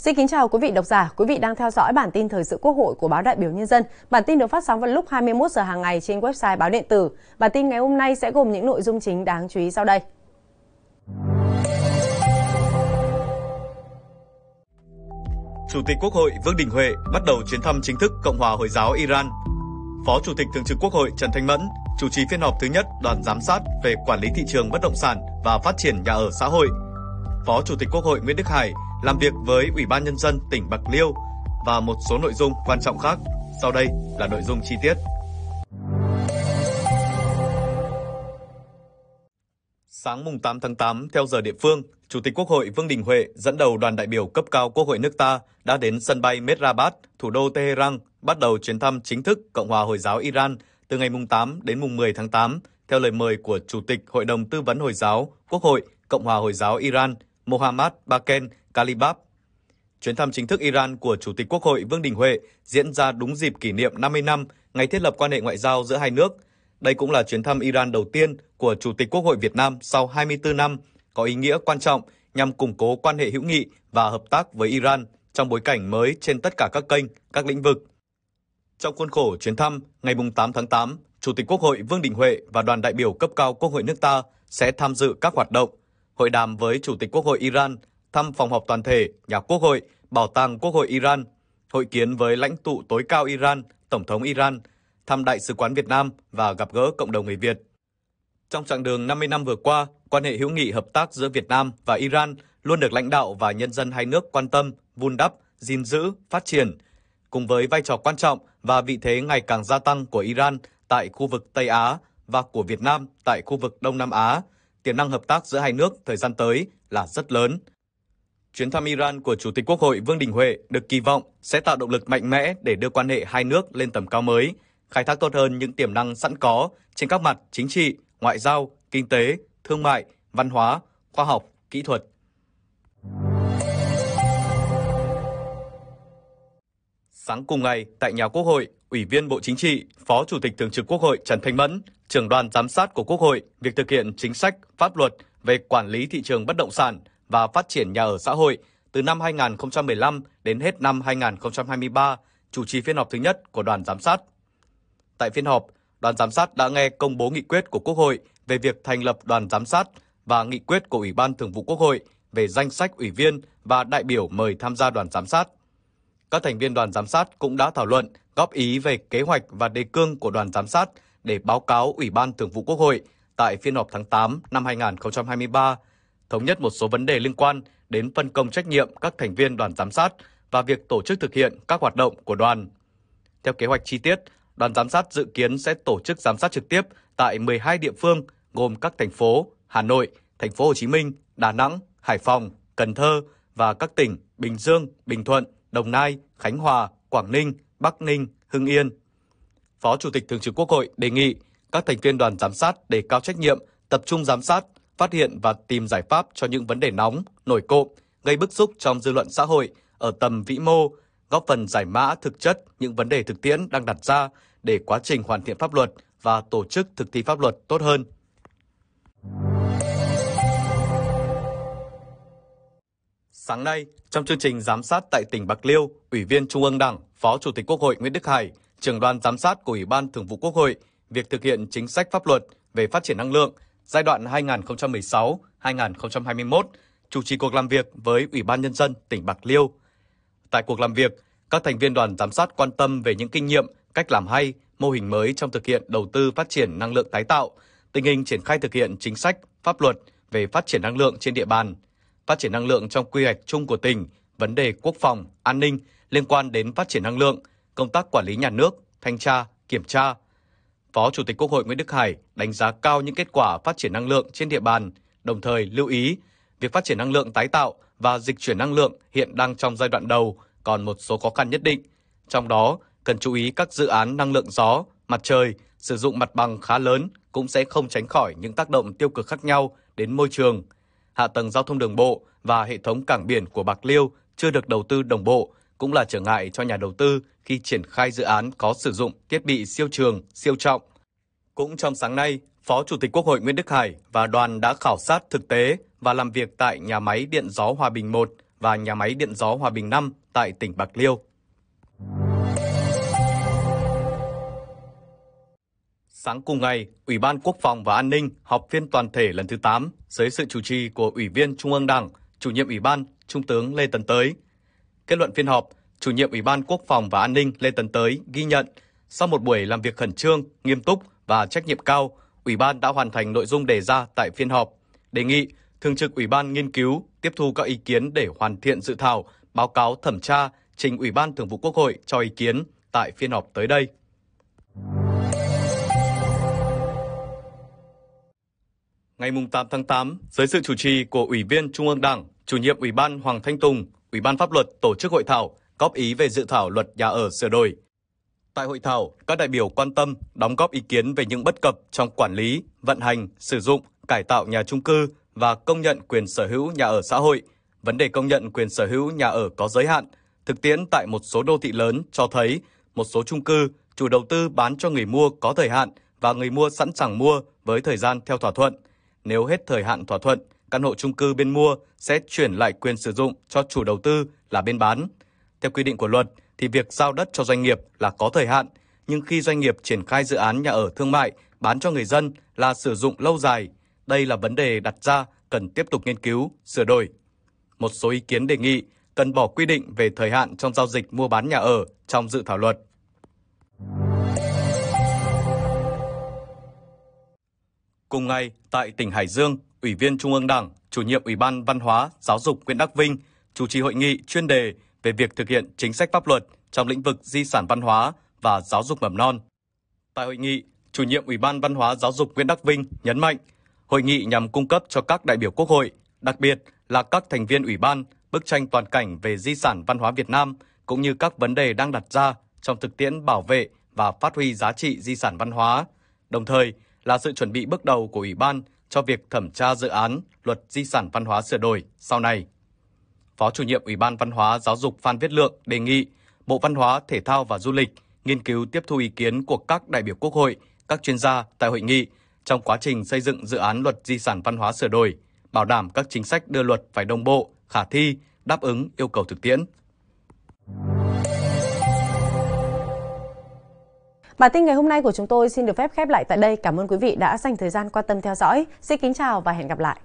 Xin kính chào quý vị độc giả, quý vị đang theo dõi bản tin thời sự Quốc hội của báo Đại biểu Nhân dân. Bản tin được phát sóng vào lúc 21 giờ hàng ngày trên website báo điện tử. Bản tin ngày hôm nay sẽ gồm những nội dung chính đáng chú ý sau đây. Chủ tịch Quốc hội Vương Đình Huệ bắt đầu chuyến thăm chính thức Cộng hòa Hồi giáo Iran. Phó Chủ tịch Thường trực Quốc hội Trần Thanh Mẫn chủ trì phiên họp thứ nhất đoàn giám sát về quản lý thị trường bất động sản và phát triển nhà ở xã hội. Phó Chủ tịch Quốc hội Nguyễn Đức Hải làm việc với Ủy ban Nhân dân tỉnh Bạc Liêu và một số nội dung quan trọng khác. Sau đây là nội dung chi tiết. Sáng mùng 8 tháng 8 theo giờ địa phương, Chủ tịch Quốc hội Vương Đình Huệ dẫn đầu đoàn đại biểu cấp cao Quốc hội nước ta đã đến sân bay Mehrabad, thủ đô Tehran, bắt đầu chuyến thăm chính thức Cộng hòa Hồi giáo Iran từ ngày mùng 8 đến mùng 10 tháng 8 theo lời mời của Chủ tịch Hội đồng Tư vấn Hồi giáo Quốc hội Cộng hòa Hồi giáo Iran Mohammad Baken Kalibab. Chuyến thăm chính thức Iran của Chủ tịch Quốc hội Vương Đình Huệ diễn ra đúng dịp kỷ niệm 50 năm ngày thiết lập quan hệ ngoại giao giữa hai nước. Đây cũng là chuyến thăm Iran đầu tiên của Chủ tịch Quốc hội Việt Nam sau 24 năm, có ý nghĩa quan trọng nhằm củng cố quan hệ hữu nghị và hợp tác với Iran trong bối cảnh mới trên tất cả các kênh, các lĩnh vực. Trong khuôn khổ chuyến thăm, ngày 8 tháng 8, Chủ tịch Quốc hội Vương Đình Huệ và đoàn đại biểu cấp cao Quốc hội nước ta sẽ tham dự các hoạt động hội đàm với Chủ tịch Quốc hội Iran, thăm phòng họp toàn thể, nhà Quốc hội, Bảo tàng Quốc hội Iran, hội kiến với lãnh tụ tối cao Iran, Tổng thống Iran, thăm Đại sứ quán Việt Nam và gặp gỡ cộng đồng người Việt. Trong chặng đường 50 năm vừa qua, quan hệ hữu nghị hợp tác giữa Việt Nam và Iran luôn được lãnh đạo và nhân dân hai nước quan tâm, vun đắp, gìn giữ, phát triển. Cùng với vai trò quan trọng và vị thế ngày càng gia tăng của Iran tại khu vực Tây Á và của Việt Nam tại khu vực Đông Nam Á, tiềm năng hợp tác giữa hai nước thời gian tới là rất lớn. Chuyến thăm Iran của Chủ tịch Quốc hội Vương Đình Huệ được kỳ vọng sẽ tạo động lực mạnh mẽ để đưa quan hệ hai nước lên tầm cao mới, khai thác tốt hơn những tiềm năng sẵn có trên các mặt chính trị, ngoại giao, kinh tế, thương mại, văn hóa, khoa học, kỹ thuật. Sáng cùng ngày, tại nhà Quốc hội, Ủy viên Bộ Chính trị, Phó Chủ tịch Thường trực Quốc hội Trần Thanh Mẫn, trưởng đoàn giám sát của Quốc hội việc thực hiện chính sách, pháp luật về quản lý thị trường bất động sản và phát triển nhà ở xã hội từ năm 2015 đến hết năm 2023, chủ trì phiên họp thứ nhất của đoàn giám sát. Tại phiên họp, đoàn giám sát đã nghe công bố nghị quyết của Quốc hội về việc thành lập đoàn giám sát và nghị quyết của Ủy ban Thường vụ Quốc hội về danh sách ủy viên và đại biểu mời tham gia đoàn giám sát. Các thành viên đoàn giám sát cũng đã thảo luận, góp ý về kế hoạch và đề cương của đoàn giám sát để báo cáo Ủy ban Thường vụ Quốc hội tại phiên họp tháng 8 năm 2023, thống nhất một số vấn đề liên quan đến phân công trách nhiệm các thành viên đoàn giám sát và việc tổ chức thực hiện các hoạt động của đoàn. Theo kế hoạch chi tiết, đoàn giám sát dự kiến sẽ tổ chức giám sát trực tiếp tại 12 địa phương gồm các thành phố Hà Nội, thành phố Hồ Chí Minh, Đà Nẵng, Hải Phòng, Cần Thơ và các tỉnh Bình Dương, Bình Thuận, Đồng Nai, Khánh Hòa, Quảng Ninh, Bắc Ninh, Hưng Yên. Phó Chủ tịch Thường trực Quốc hội đề nghị các thành viên đoàn giám sát đề cao trách nhiệm, tập trung giám sát, phát hiện và tìm giải pháp cho những vấn đề nóng, nổi cộm, gây bức xúc trong dư luận xã hội ở tầm vĩ mô, góp phần giải mã thực chất những vấn đề thực tiễn đang đặt ra để quá trình hoàn thiện pháp luật và tổ chức thực thi pháp luật tốt hơn. Sáng nay, trong chương trình giám sát tại tỉnh Bạc Liêu, Ủy viên Trung ương Đảng, Phó Chủ tịch Quốc hội Nguyễn Đức Hải, trưởng đoàn giám sát của Ủy ban Thường vụ Quốc hội, việc thực hiện chính sách pháp luật về phát triển năng lượng giai đoạn 2016-2021, chủ trì cuộc làm việc với Ủy ban Nhân dân tỉnh Bạc Liêu. Tại cuộc làm việc, các thành viên đoàn giám sát quan tâm về những kinh nghiệm, cách làm hay, mô hình mới trong thực hiện đầu tư phát triển năng lượng tái tạo, tình hình triển khai thực hiện chính sách, pháp luật về phát triển năng lượng trên địa bàn, phát triển năng lượng trong quy hoạch chung của tỉnh, vấn đề quốc phòng, an ninh liên quan đến phát triển năng lượng, công tác quản lý nhà nước, thanh tra, kiểm tra. Phó Chủ tịch Quốc hội Nguyễn Đức Hải đánh giá cao những kết quả phát triển năng lượng trên địa bàn, đồng thời lưu ý việc phát triển năng lượng tái tạo và dịch chuyển năng lượng hiện đang trong giai đoạn đầu, còn một số khó khăn nhất định. Trong đó, cần chú ý các dự án năng lượng gió, mặt trời sử dụng mặt bằng khá lớn cũng sẽ không tránh khỏi những tác động tiêu cực khác nhau đến môi trường. Hạ tầng giao thông đường bộ và hệ thống cảng biển của Bạc Liêu chưa được đầu tư đồng bộ cũng là trở ngại cho nhà đầu tư khi triển khai dự án có sử dụng thiết bị siêu trường, siêu trọng. Cũng trong sáng nay, Phó Chủ tịch Quốc hội Nguyễn Đức Hải và đoàn đã khảo sát thực tế và làm việc tại nhà máy điện gió Hòa Bình 1 và nhà máy điện gió Hòa Bình 5 tại tỉnh Bạc Liêu. Sáng cùng ngày, Ủy ban Quốc phòng và An ninh họp phiên toàn thể lần thứ 8 dưới sự chủ trì của Ủy viên Trung ương Đảng, Chủ nhiệm Ủy ban Trung tướng Lê Tấn Tới. Kết luận phiên họp, Chủ nhiệm Ủy ban Quốc phòng và An ninh Lê Tấn Tới ghi nhận sau một buổi làm việc khẩn trương, nghiêm túc và trách nhiệm cao, Ủy ban đã hoàn thành nội dung đề ra tại phiên họp. Đề nghị Thường trực Ủy ban nghiên cứu, tiếp thu các ý kiến để hoàn thiện dự thảo, báo cáo thẩm tra, trình Ủy ban Thường vụ Quốc hội cho ý kiến tại phiên họp tới đây. Ngày 8 tháng 8, dưới sự chủ trì của Ủy viên Trung ương Đảng, Chủ nhiệm Ủy ban Hoàng Thanh Tùng, Ủy ban Pháp luật tổ chức hội thảo góp ý về dự thảo luật nhà ở sửa đổi. Tại hội thảo, các đại biểu quan tâm đóng góp ý kiến về những bất cập trong quản lý, vận hành, sử dụng, cải tạo nhà trung cư và công nhận quyền sở hữu nhà ở xã hội. Vấn đề công nhận quyền sở hữu nhà ở có giới hạn. Thực tiễn tại một số đô thị lớn cho thấy một số trung cư chủ đầu tư bán cho người mua có thời hạn và người mua sẵn sàng mua với thời gian theo thỏa thuận. Nếu hết thời hạn thỏa thuận, căn hộ trung cư bên mua sẽ chuyển lại quyền sử dụng cho chủ đầu tư là bên bán. Theo quy định của luật thì việc giao đất cho doanh nghiệp là có thời hạn, nhưng khi doanh nghiệp triển khai dự án nhà ở thương mại bán cho người dân là sử dụng lâu dài, đây là vấn đề đặt ra cần tiếp tục nghiên cứu, sửa đổi. Một số ý kiến đề nghị cần bỏ quy định về thời hạn trong giao dịch mua bán nhà ở trong dự thảo luật. Cùng ngày, tại tỉnh Hải Dương, Ủy viên Trung ương Đảng, Chủ nhiệm Ủy ban Văn hóa, Giáo dục Nguyễn Đắc Vinh chủ trì hội nghị chuyên đề về việc thực hiện chính sách pháp luật trong lĩnh vực di sản văn hóa và giáo dục mầm non. Tại hội nghị, Chủ nhiệm Ủy ban Văn hóa Giáo dục Nguyễn Đắc Vinh nhấn mạnh, hội nghị nhằm cung cấp cho các đại biểu Quốc hội, đặc biệt là các thành viên ủy ban, bức tranh toàn cảnh về di sản văn hóa Việt Nam cũng như các vấn đề đang đặt ra trong thực tiễn bảo vệ và phát huy giá trị di sản văn hóa, đồng thời là sự chuẩn bị bước đầu của Ủy ban cho việc thẩm tra dự án Luật Di sản văn hóa sửa đổi sau này. Phó chủ nhiệm Ủy ban Văn hóa Giáo dục Phan Viết Lượng đề nghị Bộ Văn hóa, Thể thao và Du lịch nghiên cứu tiếp thu ý kiến của các đại biểu Quốc hội, các chuyên gia tại hội nghị trong quá trình xây dựng dự án luật di sản văn hóa sửa đổi, bảo đảm các chính sách đưa luật phải đồng bộ, khả thi, đáp ứng yêu cầu thực tiễn. Bản tin ngày hôm nay của chúng tôi xin được phép khép lại tại đây. Cảm ơn quý vị đã dành thời gian quan tâm theo dõi. Xin kính chào và hẹn gặp lại.